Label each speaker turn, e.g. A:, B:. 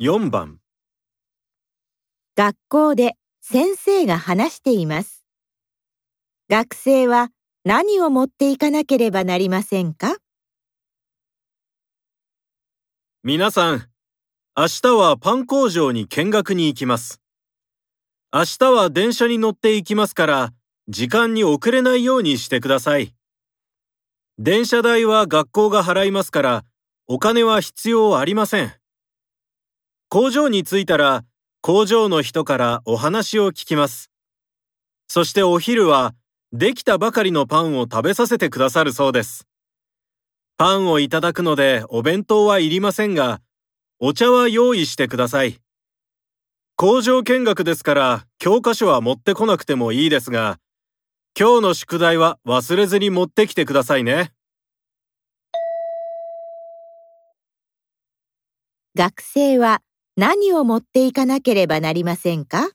A: 4番
B: 学校で先生が話しています。学生は何を持っていかなければなりませんか？
A: 皆さん、明日はパン工場に見学に行きます。明日は電車に乗って行きますから、時間に遅れないようにしてください。電車代は学校が払いますから、お金は必要ありません。工場に着いたら、工場の人からお話を聞きます。そしてお昼は、できたばかりのパンを食べさせてくださるそうです。パンをいただくのでお弁当はいりませんが、お茶は用意してください。工場見学ですから教科書は持ってこなくてもいいですが、今日の宿題は忘れずに持ってきてくださいね。
B: 学生は何を持っていかなければなりませんか？